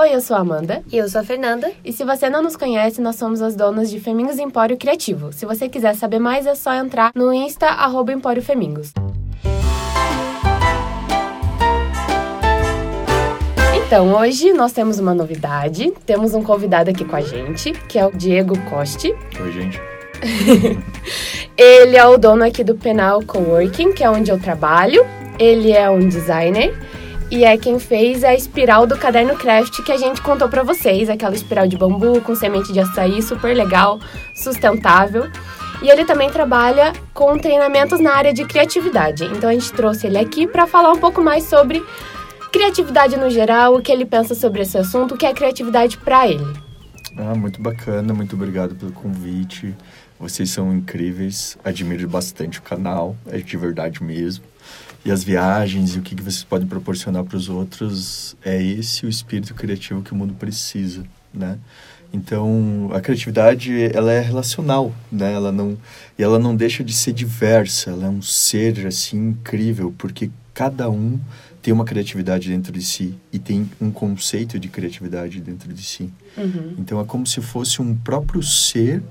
Oi, eu sou a Amanda. E eu sou a Fernanda. E se você não nos conhece, nós somos as donas de Femingos Empório Criativo. Se você quiser saber mais, é só entrar no Insta, arroba Empório Femingos. Então, hoje nós temos uma novidade. Temos um convidado aqui com a gente, que é o Diego Coste. Oi, gente. Ele é o dono aqui do Penal Coworking, que é onde eu trabalho. Ele é um designer e é quem fez a espiral do caderno craft que a gente contou para vocês, aquela espiral de bambu com semente de açaí, super legal, sustentável. E ele também trabalha com treinamentos na área de criatividade. Então a gente trouxe ele aqui para falar um pouco mais sobre criatividade no geral, o que ele pensa sobre esse assunto, o que é criatividade para ele. Ah, muito bacana, muito obrigado pelo convite. Vocês são incríveis, admiro bastante o canal, é de verdade mesmo e as viagens e o que, que vocês podem proporcionar para os outros é esse o espírito criativo que o mundo precisa, né? Então, a criatividade, ela é relacional, né? Ela não, e ela não deixa de ser diversa, ela é um ser, assim, incrível, porque cada um tem uma criatividade dentro de si e tem um conceito de criatividade dentro de si. Uhum. Então, é como se fosse um próprio ser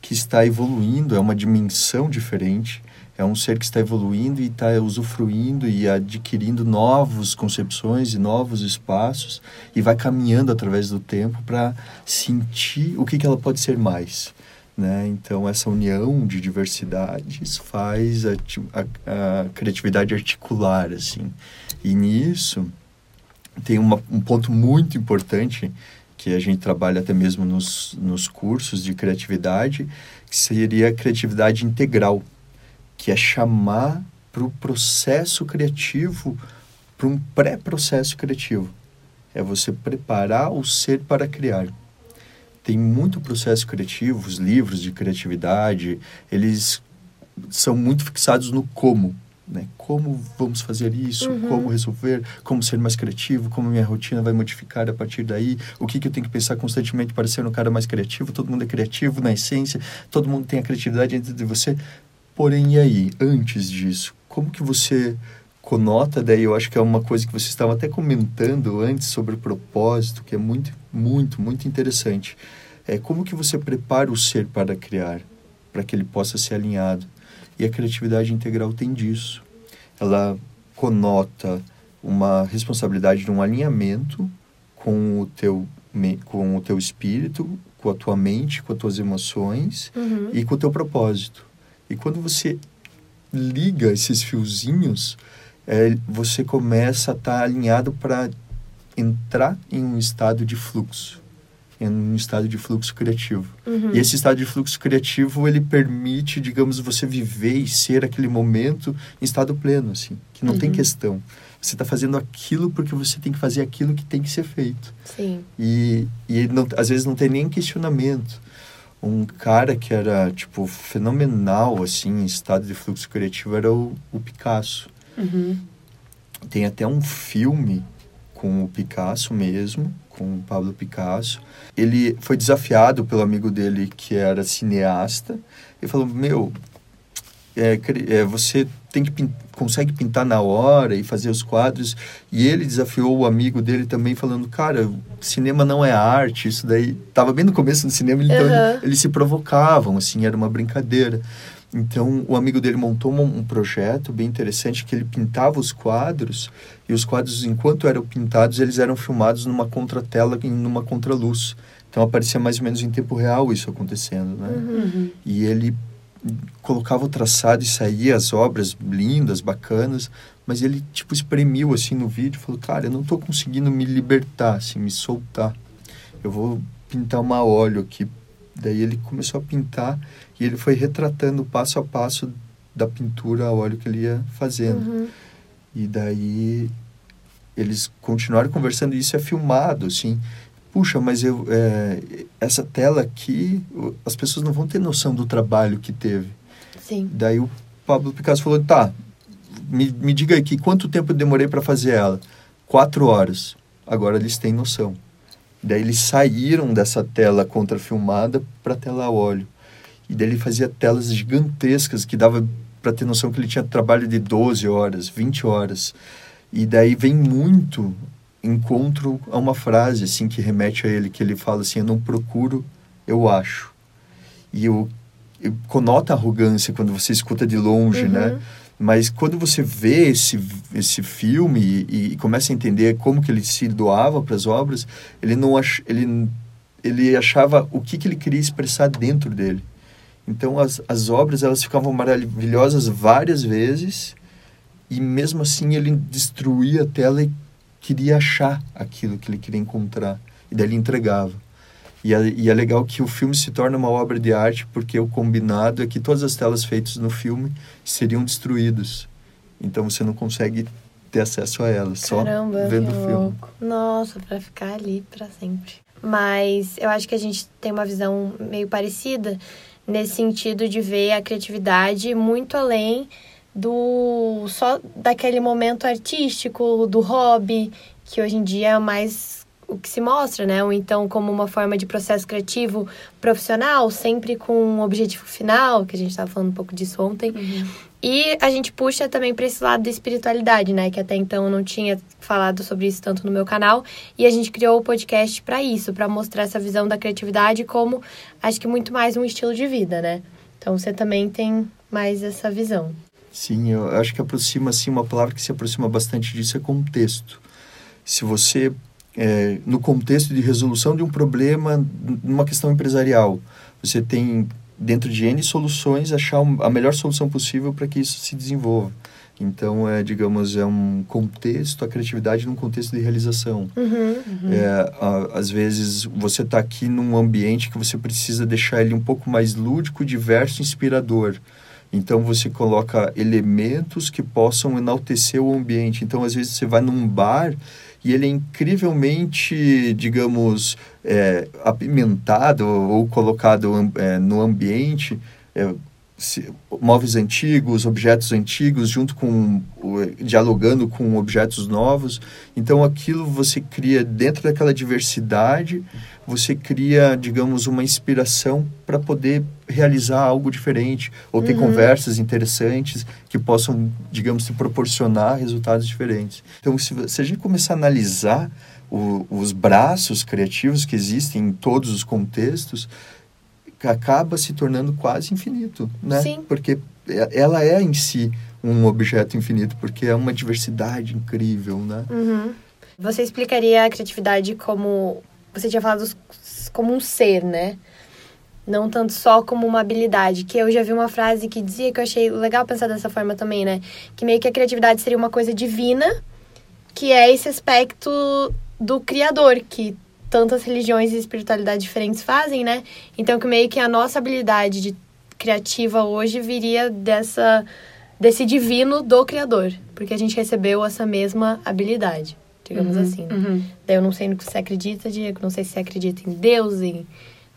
que está evoluindo, é uma dimensão diferente, é um ser que está evoluindo e está usufruindo e adquirindo novas concepções e novos espaços e vai caminhando através do tempo para sentir o que, que ela pode ser mais. Né? Então, essa união de diversidades faz a, a, a criatividade articular, assim. E nisso tem uma, um ponto muito importante que a gente trabalha até mesmo nos, nos cursos de criatividade, que seria a criatividade integral que é chamar para o processo criativo, para um pré-processo criativo. É você preparar o ser para criar. Tem muito processo criativo, os livros de criatividade, eles são muito fixados no como. Né? Como vamos fazer isso? Uhum. Como resolver? Como ser mais criativo? Como minha rotina vai modificar a partir daí? O que, que eu tenho que pensar constantemente para ser um cara mais criativo? Todo mundo é criativo na essência, todo mundo tem a criatividade dentro de você. Porém, e aí, antes disso, como que você conota, daí eu acho que é uma coisa que você estava até comentando antes sobre o propósito, que é muito, muito, muito interessante. É como que você prepara o ser para criar, para que ele possa ser alinhado. E a criatividade integral tem disso. Ela conota uma responsabilidade de um alinhamento com o teu com o teu espírito, com a tua mente, com as tuas emoções uhum. e com o teu propósito. E quando você liga esses fiozinhos, é, você começa a estar tá alinhado para entrar em um estado de fluxo, em um estado de fluxo criativo. Uhum. E esse estado de fluxo criativo, ele permite, digamos, você viver e ser aquele momento em estado pleno, assim, que não uhum. tem questão. Você está fazendo aquilo porque você tem que fazer aquilo que tem que ser feito. Sim. E, e não, às vezes não tem nem questionamento um cara que era, tipo, fenomenal, assim, em estado de fluxo criativo era o, o Picasso. Uhum. Tem até um filme com o Picasso mesmo, com o Pablo Picasso. Ele foi desafiado pelo amigo dele que era cineasta e falou: Meu, é, é, você tem que consegue pintar na hora e fazer os quadros e ele desafiou o amigo dele também falando cara cinema não é arte isso daí tava bem no começo do cinema então uhum. eles se provocavam assim era uma brincadeira então o amigo dele montou um, um, projeto bem interessante que ele pintava os quadros e os quadros enquanto eram pintados eles eram filmados numa contratela e numa contraluz então aparecia mais ou menos em tempo real isso acontecendo né uhum. e ele colocava o traçado e saía as obras lindas, bacanas, mas ele tipo espremiu assim no vídeo, falou: "Cara, eu não estou conseguindo me libertar, assim, me soltar. Eu vou pintar uma óleo aqui". Daí ele começou a pintar e ele foi retratando passo a passo da pintura a óleo que ele ia fazendo. Uhum. E daí eles continuaram conversando e isso é filmado, assim puxa, mas eu, é, essa tela aqui, as pessoas não vão ter noção do trabalho que teve. Sim. Daí o Pablo Picasso falou, tá, me, me diga aqui, quanto tempo eu demorei para fazer ela? Quatro horas. Agora eles têm noção. Daí eles saíram dessa tela contrafilmada para tela a óleo. E daí ele fazia telas gigantescas que dava para ter noção que ele tinha trabalho de 12 horas, 20 horas. E daí vem muito encontro a uma frase assim que remete a ele, que ele fala assim: Eu não procuro, eu acho. E eu, eu conota arrogância quando você escuta de longe, né? uhum. né? Mas quando você vê esse, esse filme e, e, começa a entender como que ele se doava para as obras, ele não ach, ele, ele achava o que, que ele queria expressar dentro dele. Então as, as obras elas ficavam maravilhosas várias vezes e mesmo assim ele destruía a tela e queria achar aquilo que ele queria encontrar e daí ele entregava. E é, e é legal que o filme se torna uma obra de arte porque o combinado é que todas as telas feitas no filme seriam destruídas. Então você não consegue ter acesso a elas, só Caramba, vendo o filme. Louco. Nossa, para ficar ali para sempre. Mas eu acho que a gente tem uma visão meio parecida nesse sentido de ver a criatividade muito além do só daquele momento artístico, do hobby, que hoje em dia é mais o que se mostra, né? Ou então como uma forma de processo criativo profissional, sempre com um objetivo final, que a gente estava falando um pouco disso ontem. Uhum. E a gente puxa também para esse lado da espiritualidade, né? Que até então eu não tinha falado sobre isso tanto no meu canal. E a gente criou o podcast para isso, para mostrar essa visão da criatividade como, acho que muito mais um estilo de vida, né? Então você também tem mais essa visão. Sim, eu acho que aproxima, assim, uma palavra que se aproxima bastante disso é contexto. Se você é, no contexto de resolução de um problema, numa questão empresarial. Você tem, dentro de N soluções, achar a melhor solução possível para que isso se desenvolva. Então, é, digamos, é um contexto, a criatividade num contexto de realização. Uhum, uhum. É, a, às vezes, você está aqui num ambiente que você precisa deixar ele um pouco mais lúdico, diverso, inspirador. Então, você coloca elementos que possam enaltecer o ambiente. Então, às vezes, você vai num bar e ele é incrivelmente, digamos, é, apimentado ou colocado é, no ambiente, é, se, móveis antigos, objetos antigos, junto com dialogando com objetos novos. Então aquilo você cria dentro daquela diversidade, você cria, digamos, uma inspiração para poder realizar algo diferente ou ter uhum. conversas interessantes que possam, digamos, te proporcionar resultados diferentes. Então, se, se a gente começar a analisar o, os braços criativos que existem em todos os contextos, acaba se tornando quase infinito, né? Sim. Porque ela é em si um objeto infinito, porque é uma diversidade incrível, né? Uhum. Você explicaria a criatividade como... Você tinha falado como um ser, né? Não tanto só como uma habilidade. Que eu já vi uma frase que dizia que eu achei legal pensar dessa forma também, né? Que meio que a criatividade seria uma coisa divina, que é esse aspecto do criador, que tantas religiões e espiritualidades diferentes fazem, né? Então que meio que a nossa habilidade de criativa hoje viria dessa desse divino do criador, porque a gente recebeu essa mesma habilidade, digamos uhum, assim. Né? Uhum. Daí eu não sei no que você acredita, Diego, não sei se você acredita em Deus, em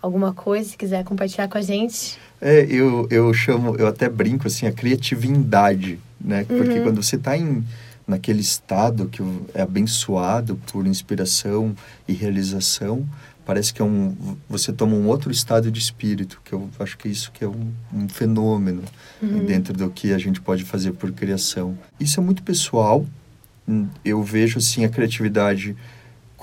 alguma coisa, se quiser compartilhar com a gente. É, eu, eu chamo, eu até brinco assim, a criatividade, né? Porque uhum. quando você está em naquele estado que é abençoado por inspiração e realização, parece que é um você toma um outro estado de espírito que eu acho que isso que é um, um fenômeno uhum. dentro do que a gente pode fazer por criação isso é muito pessoal eu vejo assim a criatividade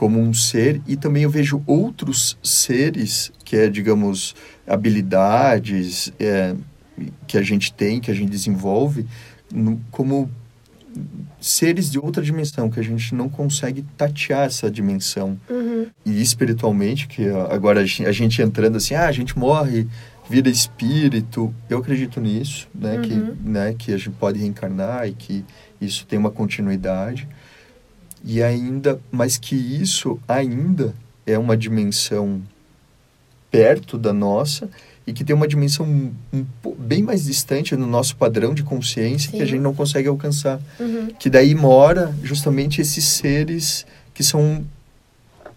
como um ser e também eu vejo outros seres que é digamos habilidades é, que a gente tem que a gente desenvolve como seres de outra dimensão, que a gente não consegue tatear essa dimensão. Uhum. E espiritualmente, que agora a gente entrando assim, ah, a gente morre, vira espírito. Eu acredito nisso, né? Uhum. Que, né, que a gente pode reencarnar e que isso tem uma continuidade. E ainda, mas que isso ainda é uma dimensão perto da nossa e que tem uma dimensão um, um, bem mais distante no nosso padrão de consciência Sim. que a gente não consegue alcançar. Uhum. Que daí mora justamente esses seres que são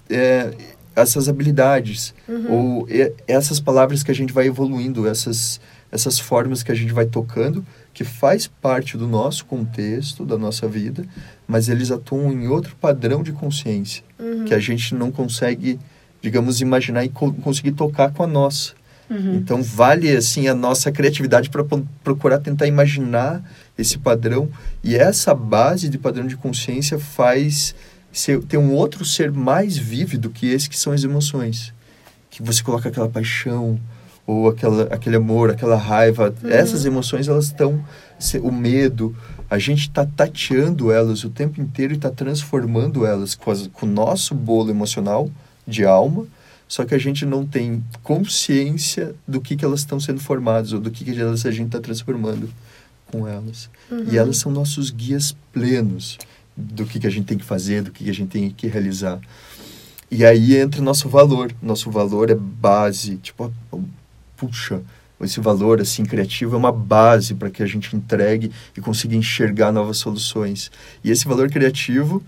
é, essas habilidades uhum. ou essas palavras que a gente vai evoluindo, essas essas formas que a gente vai tocando, que faz parte do nosso contexto, da nossa vida, mas eles atuam em outro padrão de consciência uhum. que a gente não consegue, digamos, imaginar e co conseguir tocar com a nossa. Uhum. Então vale assim a nossa criatividade para procurar tentar imaginar esse padrão e essa base de padrão de consciência faz ser, ter um outro ser mais vívido que esse que são as emoções. Que você coloca aquela paixão, ou aquela, aquele amor, aquela raiva. Uhum. Essas emoções, elas estão... O medo, a gente está tateando elas o tempo inteiro e está transformando elas com, as, com o nosso bolo emocional de alma, só que a gente não tem consciência do que, que elas estão sendo formadas ou do que, que elas, a gente está transformando com elas. Uhum. E elas são nossos guias plenos do que, que a gente tem que fazer, do que, que a gente tem que realizar. E aí entra o nosso valor. Nosso valor é base. Tipo, puxa, esse valor assim criativo é uma base para que a gente entregue e consiga enxergar novas soluções. E esse valor criativo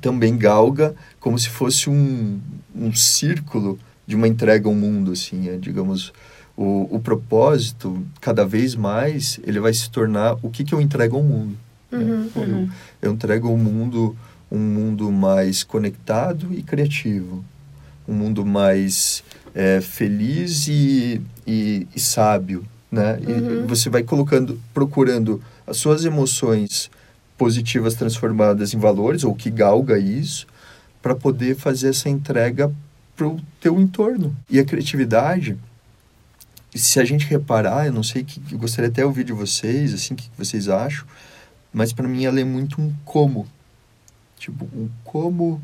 também galga como se fosse um, um círculo de uma entrega ao mundo, assim, é, digamos, o, o propósito, cada vez mais, ele vai se tornar o que, que eu entrego ao mundo. Né? Uhum, né? eu, uhum. eu entrego ao mundo um mundo mais conectado e criativo, um mundo mais é, feliz e, e, e, sábio, né? Uhum. E você vai colocando, procurando as suas emoções positivas transformadas em valores, ou que galga isso, para poder fazer essa entrega para o teu entorno. E a criatividade, se a gente reparar, eu não sei que eu gostaria até de ouvir de vocês, assim, o que vocês acham, mas para mim ela é muito um como. Tipo, um como,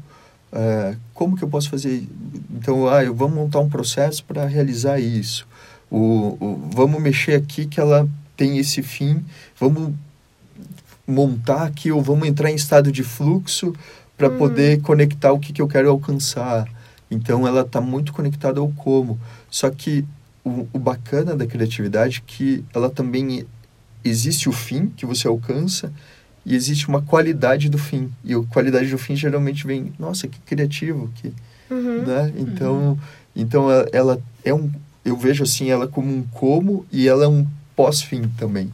é, como que eu posso fazer? Então, ah, eu vamos montar um processo para realizar isso. O, o, vamos mexer aqui que ela tem esse fim, vamos montar aqui ou vamos entrar em estado de fluxo para hum. poder conectar o que, que eu quero alcançar. Então ela está muito conectada ao como. Só que o, o bacana da criatividade é que ela também existe o fim que você alcança e existe uma qualidade do fim. E a qualidade do fim geralmente vem, nossa, que criativo, que, uhum. né? Então, uhum. então ela, ela é um eu vejo assim ela como um como e ela é um pós-fim também.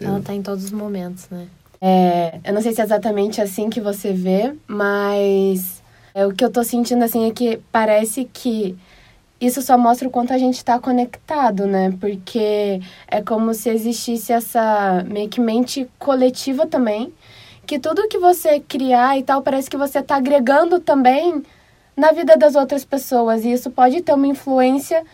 Ela está em todos os momentos, né? É, eu não sei se é exatamente assim que você vê, mas é, o que eu tô sentindo assim é que parece que isso só mostra o quanto a gente está conectado, né? Porque é como se existisse essa meio que mente coletiva também, que tudo que você criar e tal, parece que você está agregando também na vida das outras pessoas. E isso pode ter uma influência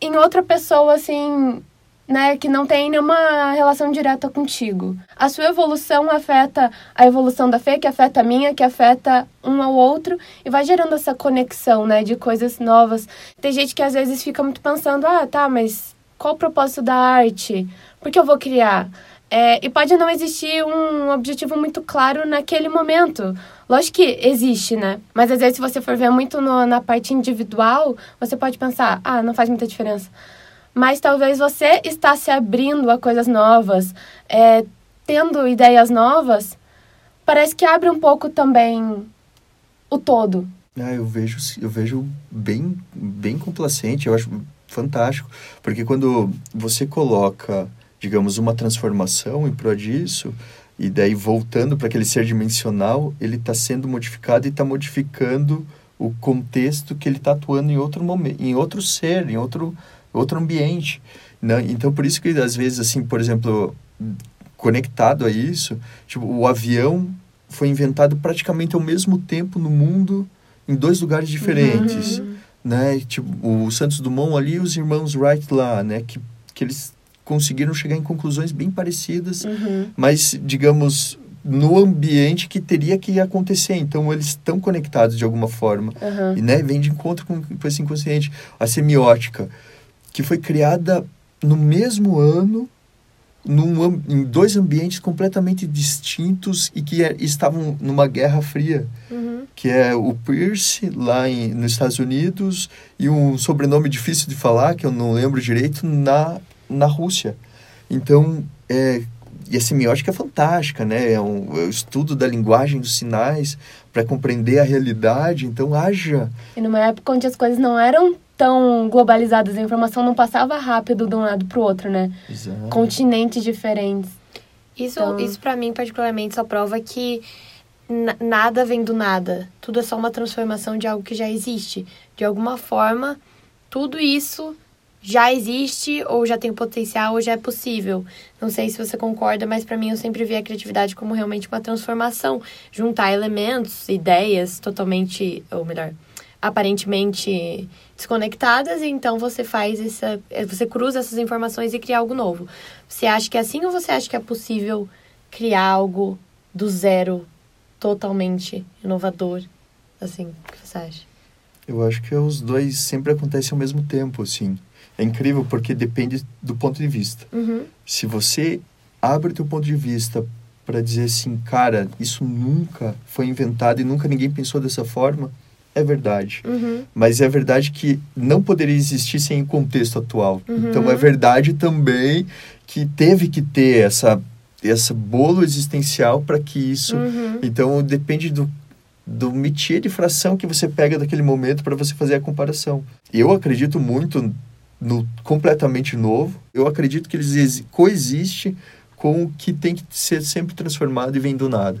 em outra pessoa, assim, né, que não tem nenhuma relação direta contigo. A sua evolução afeta a evolução da Fê, que afeta a minha, que afeta um ao outro, e vai gerando essa conexão, né, de coisas novas. Tem gente que às vezes fica muito pensando, ah, tá, mas qual o propósito da arte? Por que eu vou criar? É, e pode não existir um objetivo muito claro naquele momento. Lógico que existe, né? Mas às vezes, se você for ver muito no, na parte individual, você pode pensar, ah, não faz muita diferença mas talvez você está se abrindo a coisas novas, é, tendo ideias novas, parece que abre um pouco também o todo. Ah, eu vejo, eu vejo bem, bem complacente, eu acho fantástico, porque quando você coloca, digamos, uma transformação em prol disso, e daí voltando para aquele ser dimensional, ele está sendo modificado e está modificando o contexto que ele está atuando em outro momento, em outro ser, em outro outro ambiente. Né? Então, por isso que, às vezes, assim, por exemplo, conectado a isso, tipo, o avião foi inventado praticamente ao mesmo tempo no mundo, em dois lugares diferentes. Uhum. Né? Tipo, o Santos Dumont ali e os irmãos Wright lá, né? Que, que eles conseguiram chegar em conclusões bem parecidas, uhum. mas, digamos, no ambiente que teria que acontecer. Então, eles estão conectados de alguma forma. Uhum. E, né, vem de encontro com, com esse inconsciente. A semiótica que foi criada no mesmo ano, num, em dois ambientes completamente distintos e que é, estavam numa guerra fria, uhum. que é o Pierce, lá em, nos Estados Unidos, e um sobrenome difícil de falar, que eu não lembro direito, na, na Rússia. Então, é, e a semiótica é fantástica, né? É um, é um estudo da linguagem dos sinais para compreender a realidade. Então, haja. E numa época onde as coisas não eram tão globalizadas, a informação não passava rápido de um lado para o outro, né? Exato. Continentes diferentes. Isso, então... isso para mim, particularmente, só prova que nada vem do nada. Tudo é só uma transformação de algo que já existe. De alguma forma, tudo isso já existe ou já tem potencial ou já é possível. Não sei se você concorda, mas para mim eu sempre vi a criatividade como realmente uma transformação, juntar elementos, ideias totalmente, ou melhor, aparentemente desconectadas e então você faz essa, você cruza essas informações e cria algo novo. Você acha que é assim ou você acha que é possível criar algo do zero totalmente inovador? Assim, o que você acha? Eu acho que os dois sempre acontecem ao mesmo tempo, assim. É incrível porque depende do ponto de vista. Uhum. Se você abre o teu ponto de vista para dizer assim, cara, isso nunca foi inventado e nunca ninguém pensou dessa forma, é verdade. Uhum. Mas é verdade que não poderia existir sem o contexto atual. Uhum. Então é verdade também que teve que ter essa esse bolo existencial para que isso. Uhum. Então depende do do métier de fração que você pega daquele momento para você fazer a comparação. Eu acredito muito no completamente novo. Eu acredito que eles coexistem com o que tem que ser sempre transformado e vem do nada.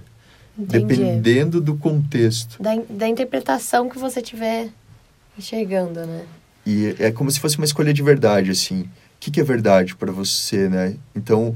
Entendi. Dependendo do contexto. Da, da interpretação que você tiver enxergando, né? E é como se fosse uma escolha de verdade, assim. O que, que é verdade para você, né? Então,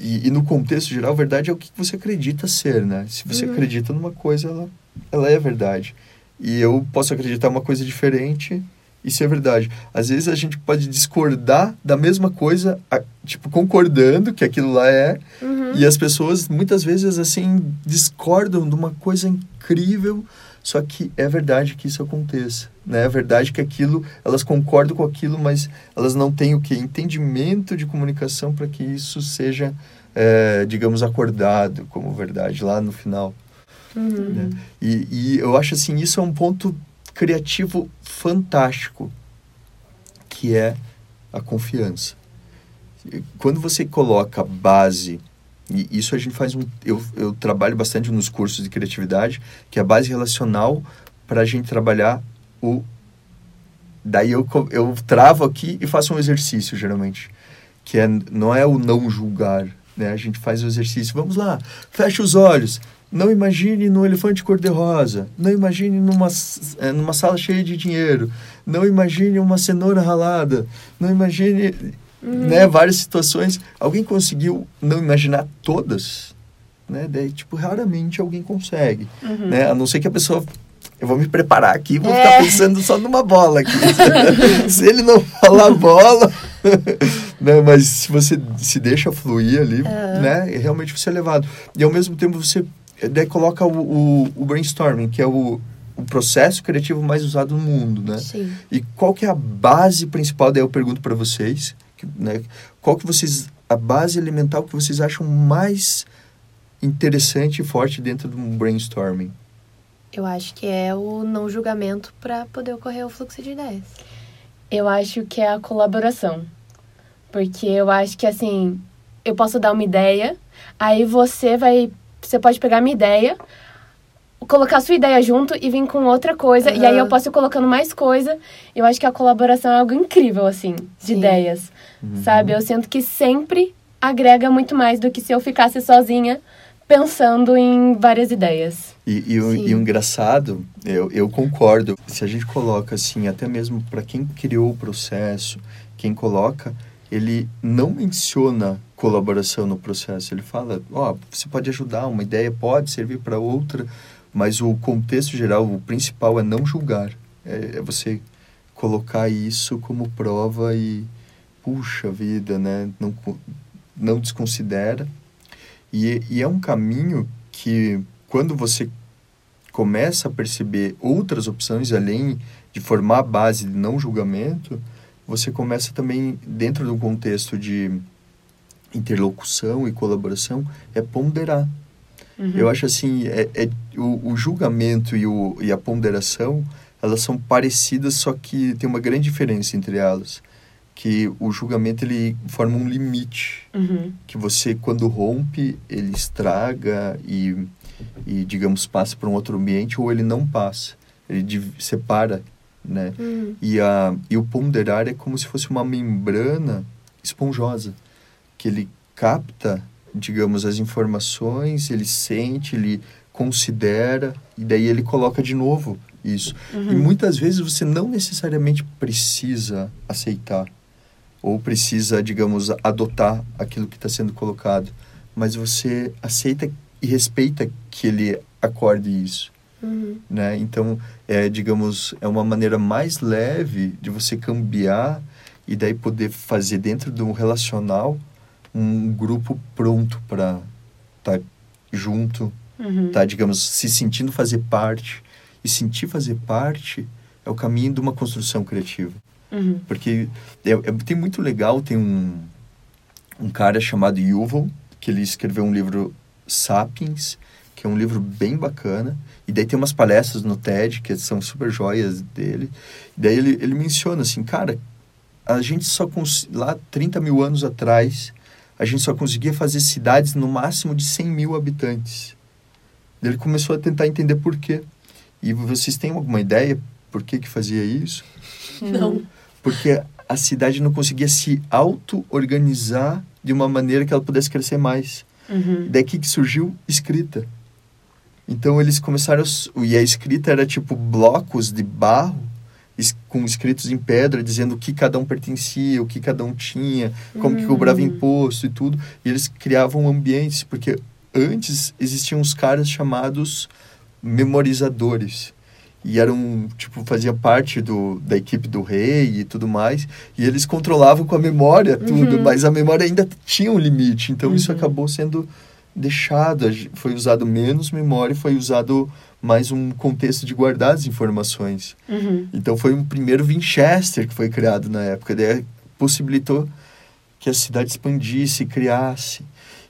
e, e, no contexto geral, verdade é o que você acredita ser, né? Se você Uhum. acredita numa coisa, ela, ela é verdade. E eu posso acreditar uma coisa diferente e ser verdade. Às vezes a gente pode discordar da mesma coisa, tipo, concordando que aquilo lá é, Uhum. e as pessoas muitas vezes assim discordam de uma coisa incrível, só que é verdade que isso aconteça, né? É verdade que aquilo, elas concordam com aquilo, mas elas não têm o que entendimento de comunicação para que isso seja, é, digamos, acordado como verdade lá no final. Uhum. né? E, e eu acho assim isso é um ponto criativo fantástico, que é a confiança. Quando você coloca base e isso a gente faz um eu, eu trabalho bastante nos cursos de criatividade que é a base relacional para a gente trabalhar o daí eu eu travo aqui e faço um exercício geralmente que é não é o não julgar né a gente faz o exercício vamos lá fecha os olhos não imagine no elefante cor-de-rosa não imagine numa eh, numa sala cheia de dinheiro não imagine uma cenoura ralada não imagine né, várias situações. Alguém conseguiu não imaginar todas? Né? Daí, tipo, raramente alguém consegue. Né? A não ser que a pessoa. Eu vou me preparar aqui vou É. ficar pensando só numa bola aqui. se ele não falar bola. né? Mas se você se deixa fluir ali, né? Realmente você é levado. E ao mesmo tempo você daí coloca o, o, o brainstorming, que é o, o processo criativo mais usado no mundo, né? Sim. E qual que é a base principal? Daí eu pergunto para vocês, né, qual que vocês a base elemental que vocês acham mais interessante e forte dentro de um brainstorming? Eu acho que é o não julgamento para poder ocorrer o fluxo de ideias. Eu acho que é a colaboração. Porque eu acho que assim, eu posso dar uma ideia, aí você vai. Você pode pegar a minha ideia, colocar a sua ideia junto e vir com outra coisa. E aí eu posso ir colocando mais coisa. Eu acho que a colaboração é algo incrível, assim, de Sim. ideias. Sabe? Eu sinto que sempre agrega muito mais do que se eu ficasse sozinha pensando em várias ideias. E, e, o, e o engraçado, eu, eu concordo, se a gente coloca assim, até mesmo para quem criou o processo, quem coloca, ele não menciona colaboração no processo. Ele fala, ó, você pode ajudar, uma ideia pode servir para outra, mas o contexto geral, o principal é não julgar. É, é você colocar isso como prova e, puxa vida, né? Não, não desconsidera. E, e é um caminho que, quando você começa a perceber outras opções além de formar a base de não julgamento, você começa também, dentro do contexto de interlocução e colaboração, é ponderar. Eu acho assim, é, é- o, o julgamento e, o, e a ponderação, elas são parecidas, só que tem uma grande diferença entre elas. Que o julgamento, ele forma um limite Uhum. que você quando rompe ele estraga e, e digamos passa para um outro ambiente ou ele não passa ele separa né Uhum. e a e o ponderar é como se fosse uma membrana esponjosa que ele capta digamos as informações ele sente ele considera e daí ele coloca de novo isso. E muitas vezes você não necessariamente precisa aceitar ou precisa, digamos, adotar aquilo que está sendo colocado, mas você aceita e respeita que ele acorde isso. Uhum. Né? Então, é, digamos, é uma maneira mais leve de você cambiar e daí poder fazer dentro de um relacional um grupo pronto para estar tá junto, Uhum. tá, digamos, se sentindo fazer parte. E sentir fazer parte é o caminho de uma construção criativa. Uhum. Porque é, é, tem muito legal, tem um, um cara chamado Yuval, que ele escreveu um livro Sapiens, que é um livro bem bacana. E daí tem umas palestras no TED, que são super joias dele. E daí ele, ele menciona assim, cara, a gente só, cons- lá 30 mil anos atrás, a gente só conseguia fazer cidades no máximo de 100 mil habitantes. Ele começou a tentar entender por quê. E vocês têm alguma ideia por que que fazia isso? Não. Porque a cidade não conseguia se auto-organizar de uma maneira que ela pudesse crescer mais. Uhum. Daí que surgiu escrita. Então eles começaram. a E a escrita era tipo blocos de barro com escritos em pedra dizendo o que cada um pertencia, o que cada um tinha, como que cobrava imposto e tudo. E eles criavam ambientes, porque antes existiam uns caras chamados memorizadores. E eram, tipo, fazia parte do, da equipe do rei e tudo mais. E eles controlavam com a memória tudo, mas a memória ainda tinha um limite. Então isso acabou sendo deixado. Foi usado menos memória, foi usado mais um contexto de guardar as informações. Uhum. Então foi um primeiro Winchester que foi criado na época. Daí possibilitou que a cidade expandisse, criasse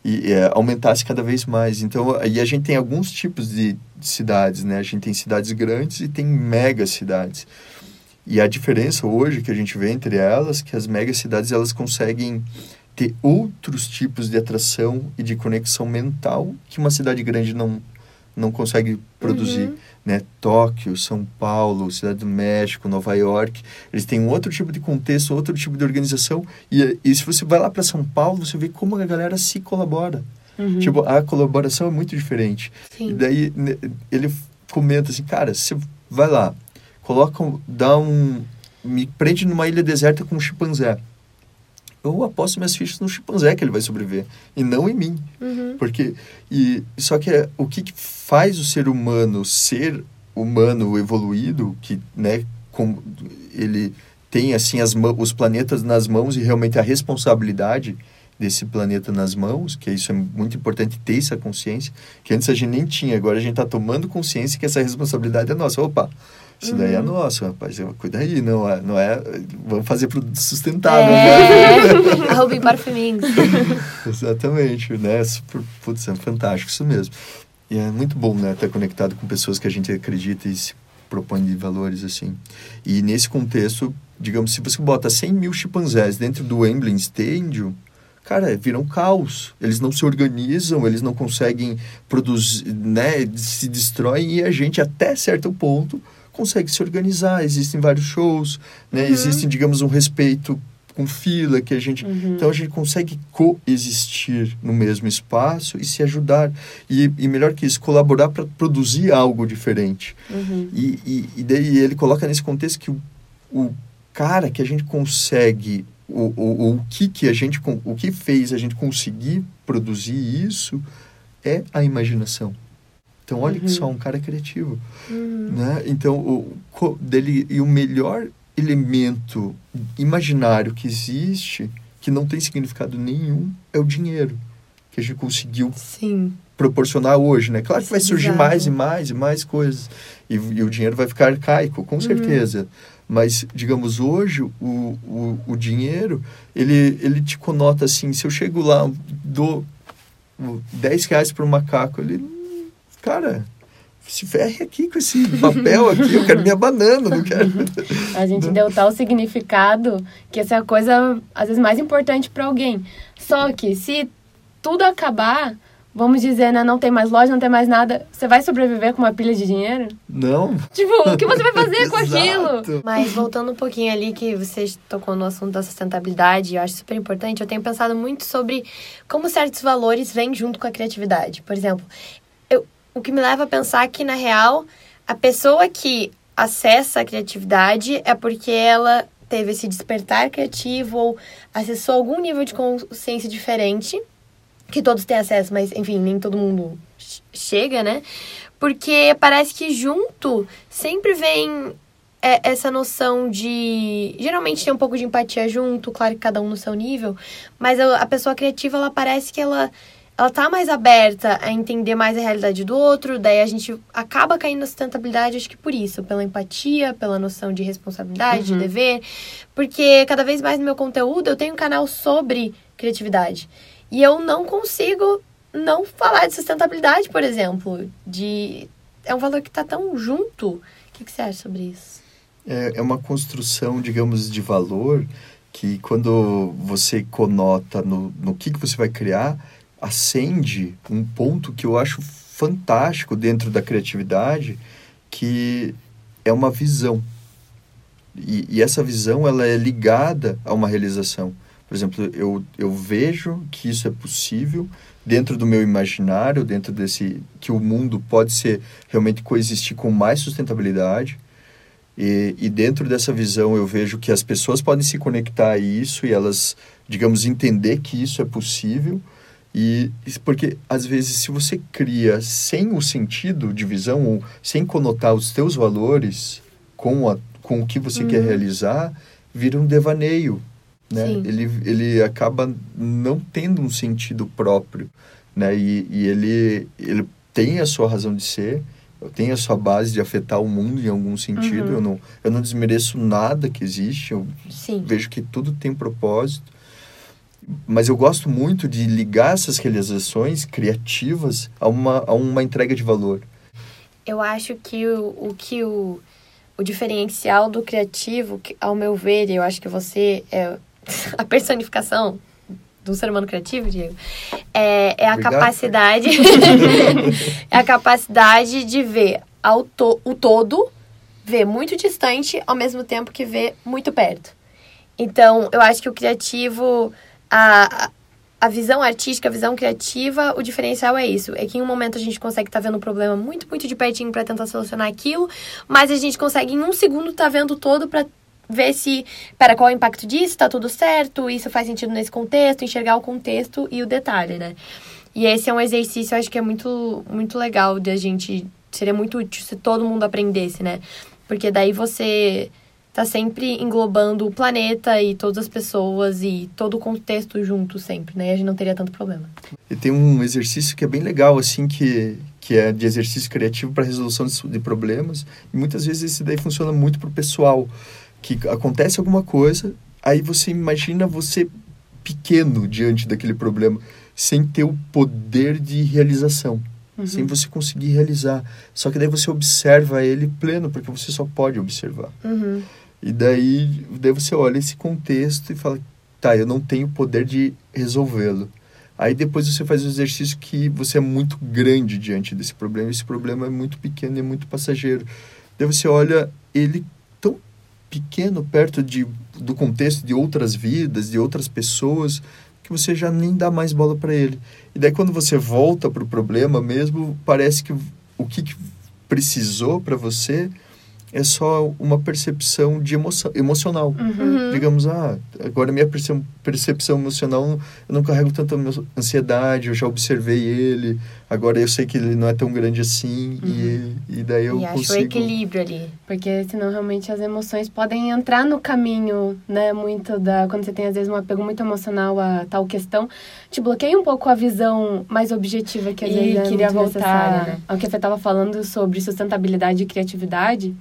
e é, aumentasse cada vez mais. Então, aí a gente tem alguns tipos de de cidades, né? A gente tem cidades grandes e tem mega cidades. E a diferença hoje que a gente vê entre elas, que as mega cidades elas conseguem ter outros tipos de atração e de conexão mental que uma cidade grande não não consegue produzir, né? Tóquio, São Paulo, Cidade do México, Nova York, eles têm um outro tipo de contexto, outro tipo de organização e, e se você vai lá para São Paulo, você vê como a galera se colabora. Uhum. Tipo, a colaboração é muito diferente. E Sim. daí ne- ele comenta assim, cara, você vai lá, coloca, dá um, me prende numa ilha deserta com um chimpanzé. Eu aposto minhas fichas no chimpanzé que ele vai sobreviver e não em mim, Uhum. porque e só que é, o que, que faz o ser humano ser humano evoluído, que né, com, ele tem assim as os planetas nas mãos e realmente a responsabilidade desse planeta nas mãos, que isso é muito importante ter essa consciência, que antes a gente nem tinha, agora a gente está tomando consciência que essa responsabilidade é nossa. Opa, isso daí é nosso, rapaz, cuida aí, não é, não é, vamos fazer produto sustentável. né? É. Arroba Parfumins. Exatamente, né? Super, putz, é fantástico isso mesmo. E é muito bom, né? Estar conectado com pessoas que a gente acredita e se propõe de valores, assim. E nesse contexto, digamos, se você bota 100 mil chimpanzés dentro do Wembley Stadium, cara, vira um caos. Eles não se organizam, eles não conseguem produzir, né? Se destroem e a gente, até certo ponto, consegue se organizar. Existem vários shows, né? Existem, digamos, um respeito com fila que a gente então a gente consegue coexistir no mesmo espaço e se ajudar e, e melhor que isso colaborar para produzir algo diferente Uhum. e, e, e daí ele coloca nesse contexto que o, o cara que a gente consegue o, o, o que que a gente o que fez a gente conseguir produzir isso é a imaginação então olha que só um cara criativo né? Então, o, dele, e o melhor elemento imaginário que existe, que não tem significado nenhum, é o dinheiro. Que a gente conseguiu Sim. proporcionar hoje, né? Claro que vai é surgir mais e mais e mais coisas. E, e o dinheiro vai ficar arcaico, com certeza. Mas, digamos, hoje, o, o, o dinheiro, ele, ele te conota assim, se eu chego lá, dou o 10 reais para um macaco, ele, "Hum, cara, se ferre aqui com esse papel aqui, eu quero minha banana, não quero... A gente deu tal significado que essa é a coisa, às vezes, mais importante para alguém. Só que se tudo acabar, vamos dizer, né, não tem mais loja, não tem mais nada, você vai sobreviver com uma pilha de dinheiro? Não. Tipo, o que você vai fazer com aquilo? Mas voltando um pouquinho ali que você tocou no assunto da sustentabilidade, eu acho super importante, eu tenho pensado muito sobre como certos valores vêm junto com a criatividade. Por exemplo, eu, o que me leva a pensar que, na real, a pessoa que acessa a criatividade é porque ela teve esse despertar criativo ou acessou algum nível de consciência diferente, que todos têm acesso, mas enfim, nem todo mundo chega, né? Porque parece que junto sempre vem é, essa noção de. Geralmente tem um pouco de empatia junto, claro que cada um no seu nível, mas a, pessoa criativa, ela parece que ela ela tá mais aberta a entender mais a realidade do outro, daí a gente acaba caindo na sustentabilidade, acho que por isso, pela empatia, pela noção de responsabilidade, uhum. de dever, porque cada vez mais no meu conteúdo eu tenho um canal sobre criatividade. E eu não consigo não falar de sustentabilidade, por exemplo, de é um valor que está tão junto. O que, que você acha sobre isso? É, é uma construção, digamos, de valor que quando você conota no, no que, que você vai criar, acende um ponto que eu acho fantástico dentro da criatividade, que é uma visão. E, e, essa visão ela é ligada a uma realização. Por exemplo, eu, eu vejo que isso é possível dentro do meu imaginário, dentro desse que o mundo pode ser realmente coexistir com mais sustentabilidade. E, e dentro dessa visão eu vejo que as pessoas podem se conectar a isso e elas, digamos, entender que isso é possível e porque às vezes se você cria sem o sentido de visão ou sem conotar os teus valores com, a, com o que você uhum. quer realizar, vira um devaneio, né? Ele, ele acaba não tendo um sentido próprio, né? E, e ele, ele tem a sua razão de ser, tem a sua base de afetar o mundo em algum sentido. Uhum. Eu, não, eu não desmereço nada que existe, eu Sim. vejo que tudo tem propósito mas eu gosto muito de ligar essas realizações criativas a uma, a uma entrega de valor. Eu acho que o, o que o, o diferencial do criativo, ao meu ver, eu acho que você é a personificação do ser humano criativo, Diego, é, é a Obrigado. capacidade é a capacidade de ver ao to, o todo, ver muito distante, ao mesmo tempo que ver muito perto. Então, eu acho que o criativo a, a visão artística, a visão criativa, o diferencial é isso. É que em um momento a gente consegue estar tá vendo um problema muito, muito de pertinho para tentar solucionar aquilo, mas a gente consegue em um segundo estar tá vendo todo para ver se, para qual é o impacto disso, tá tudo certo, isso faz sentido nesse contexto, enxergar o contexto e o detalhe, né? E esse é um exercício, eu acho que é muito, muito legal de a gente, seria muito útil se todo mundo aprendesse, né? Porque daí você tá sempre englobando o planeta e todas as pessoas e todo o contexto junto sempre, né? E a gente não teria tanto problema. E tem um exercício que é bem legal, assim, que, que é de exercício criativo para resolução de, problemas. E muitas vezes esse daí funciona muito para o pessoal. Que acontece alguma coisa, aí você imagina você pequeno diante daquele problema, sem ter o poder de realização. Uhum. Sem você conseguir realizar. Só que daí você observa ele pleno, porque você só pode observar. Uhum. E daí, daí você olha esse contexto e fala, tá, eu não tenho poder de resolvê-lo. Aí depois você faz o exercício que você é muito grande diante desse problema, esse problema é muito pequeno e é muito passageiro. Daí você olha ele pequeno perto de, do contexto de outras vidas, de outras pessoas, que você já nem dá mais bola para ele. E daí quando você volta para o problema mesmo, parece que o que, que precisou para você é só uma percepção de emoção, emocional. Uhum. Digamos, ah, agora minha percepção emocional, eu não carrego tanta ansiedade, eu já observei ele, agora eu sei que ele não é tão grande assim, uhum. e, e daí eu e consigo... acho o equilíbrio ali. Porque senão realmente as emoções podem entrar no caminho, né, muito da... Quando você tem às vezes um apego muito emocional a tal questão, te bloqueia um pouco a visão mais objetiva que às e vezes é queria voltar né? ao que você estava falando sobre sustentabilidade e criatividade,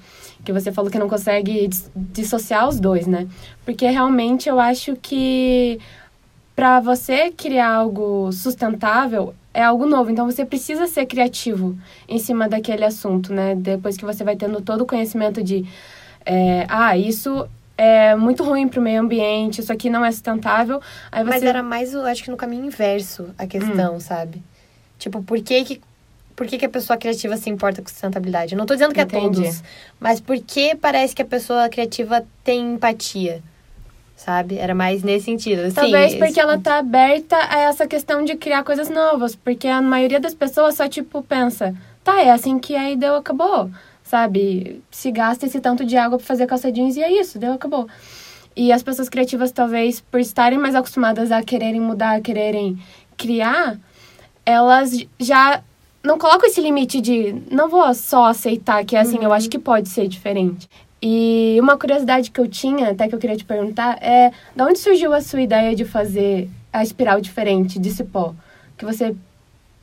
que você falou que não consegue dissociar os dois, né? Porque realmente eu acho que para você criar algo sustentável é algo novo, então você precisa ser criativo em cima daquele assunto, né? Depois que você vai tendo todo o conhecimento de é, ah, isso é muito ruim para o meio ambiente, isso aqui não é sustentável. Aí você... Mas era mais, acho que no caminho inverso a questão, hum. sabe? Tipo, por que que por que, que a pessoa criativa se importa com sustentabilidade? Eu não estou dizendo que Entendi. é todos, mas por que parece que a pessoa criativa tem empatia? Sabe? Era mais nesse sentido. Assim, Talvez porque esse... ela tá aberta a essa questão de criar coisas novas. Porque a maioria das pessoas só, tipo, pensa, tá, é assim que aí deu, acabou sabe? Se gasta esse tanto de água para fazer calça jeans e é isso, deu, acabou. E as pessoas criativas, talvez, por estarem mais acostumadas a quererem mudar, a quererem criar, elas já não colocam esse limite de não vou só aceitar que é assim, uhum. eu acho que pode ser diferente. E uma curiosidade que eu tinha, até que eu queria te perguntar, é de onde surgiu a sua ideia de fazer a espiral diferente de cipó? Que você.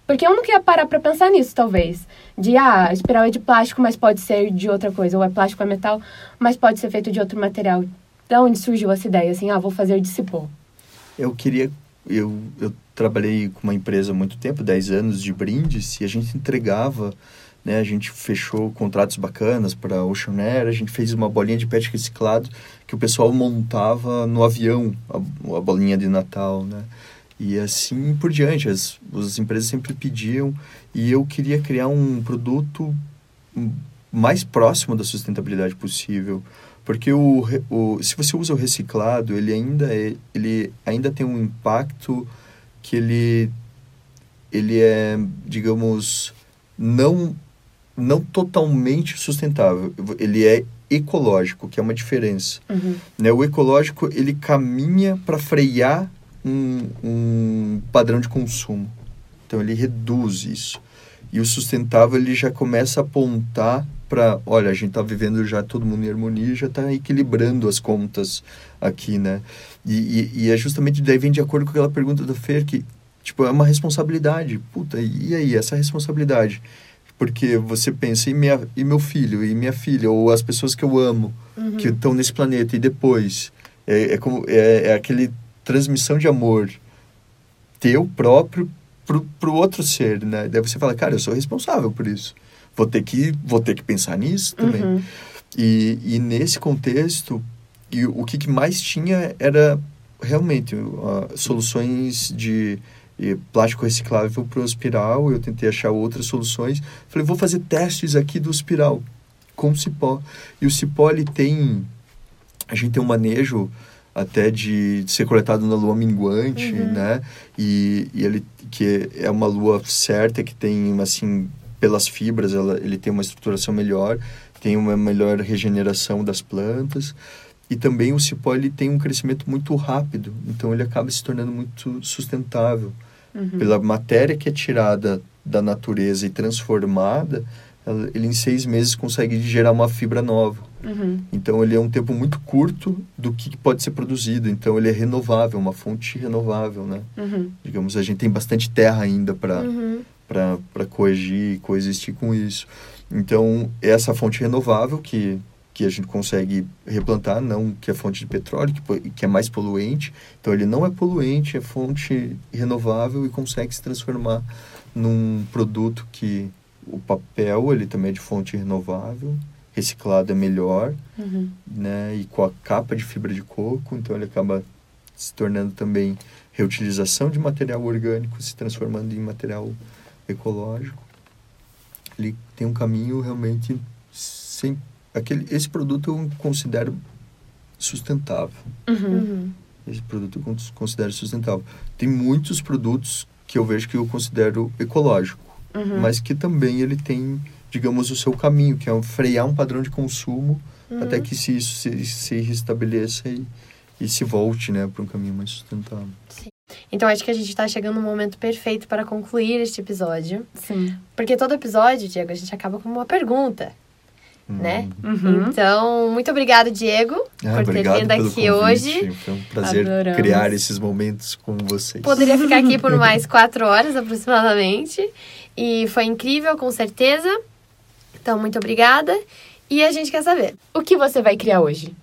Porque eu não queria parar pra pensar nisso, talvez. De, ah, a espiral é de plástico, mas pode ser de outra coisa. Ou é plástico, é metal, mas pode ser feito de outro material. De onde surgiu essa ideia, assim, ah, vou fazer de cipó? Eu queria... Eu, eu trabalhei com uma empresa há muito tempo, 10 anos de brindes, e a gente entregava... Né, a gente fechou contratos bacanas para Ocean Air, a gente fez uma bolinha de pet reciclado que o pessoal montava no avião, a, a bolinha de Natal, né? E assim por diante, as, as empresas sempre pediam e eu queria criar um produto mais próximo da sustentabilidade possível. Porque o, o, se você usa o reciclado, ele ainda, é, ele ainda tem um impacto que ele, ele é, digamos, não, não totalmente sustentável. Ele é ecológico, que é uma diferença. Uhum. Né? O ecológico, ele caminha para frear um, um padrão de consumo. Então, ele reduz isso. E o sustentável, ele já começa a apontar para, olha, a gente está vivendo já todo mundo em harmonia, já está equilibrando as contas aqui, né? E, e, e, é justamente daí vem de acordo com aquela pergunta do Fer, que, tipo, é uma responsabilidade. Puta, e aí, essa responsabilidade? Porque você pensa, e, minha, e meu filho, e minha filha, ou as pessoas que eu amo, uhum. que estão nesse planeta, e depois? É, é, como, é, é aquele transmissão de amor teu próprio pro, pro outro ser, né? Daí você fala, cara, eu sou responsável por isso vou ter que, vou ter que pensar nisso também. Uhum. E, e nesse contexto, e o que, que mais tinha era realmente uh, soluções de plástico reciclável para o espiral. Eu tentei achar outras soluções. Falei, vou fazer testes aqui do espiral com cipó. E o cipó, ele tem... A gente tem um manejo até de ser coletado na lua minguante, uhum. né? E, e ele que é uma lua certa que tem assim pelas fibras, ela, ele tem uma estruturação melhor, tem uma melhor regeneração das plantas. E também o cipó ele tem um crescimento muito rápido, então ele acaba se tornando muito sustentável. Uhum. Pela matéria que é tirada da natureza e transformada, ele em seis meses consegue gerar uma fibra nova. Uhum. Então ele é um tempo muito curto do que pode ser produzido. Então ele é renovável, uma fonte renovável, né? Uhum. Digamos, a gente tem bastante terra ainda para uhum para coagir, coexistir com isso. Então, essa fonte renovável que, que a gente consegue replantar, não que é fonte de petróleo, que, que é mais poluente. Então, ele não é poluente, é fonte renovável e consegue se transformar num produto que o papel, ele também é de fonte renovável, reciclado é melhor, uhum. né? E com a capa de fibra de coco, então ele acaba se tornando também reutilização de material orgânico, se transformando em material ecológico, ele tem um caminho realmente sem aquele esse produto eu considero sustentável. Uhum. uhum. Esse produto eu considero sustentável. Tem muitos produtos que eu vejo que eu considero ecológico, uhum. mas que também ele tem, digamos, o seu caminho, que é frear um padrão de consumo uhum. até que se isso se, se restabeleça e, e se volte, né, para um caminho mais sustentável. Sim. Então acho que a gente está chegando no momento perfeito para concluir este episódio. Sim. Porque todo episódio, Diego, a gente acaba com uma pergunta. Né? Uhum. Então, muito obrigado, Diego, ah, por ter vindo aqui convite. hoje. Foi um prazer Adoramos. criar esses momentos com vocês. Poderia ficar aqui por mais quatro horas aproximadamente. E foi incrível, com certeza. Então, muito obrigada. E a gente quer saber: o que você vai criar hoje?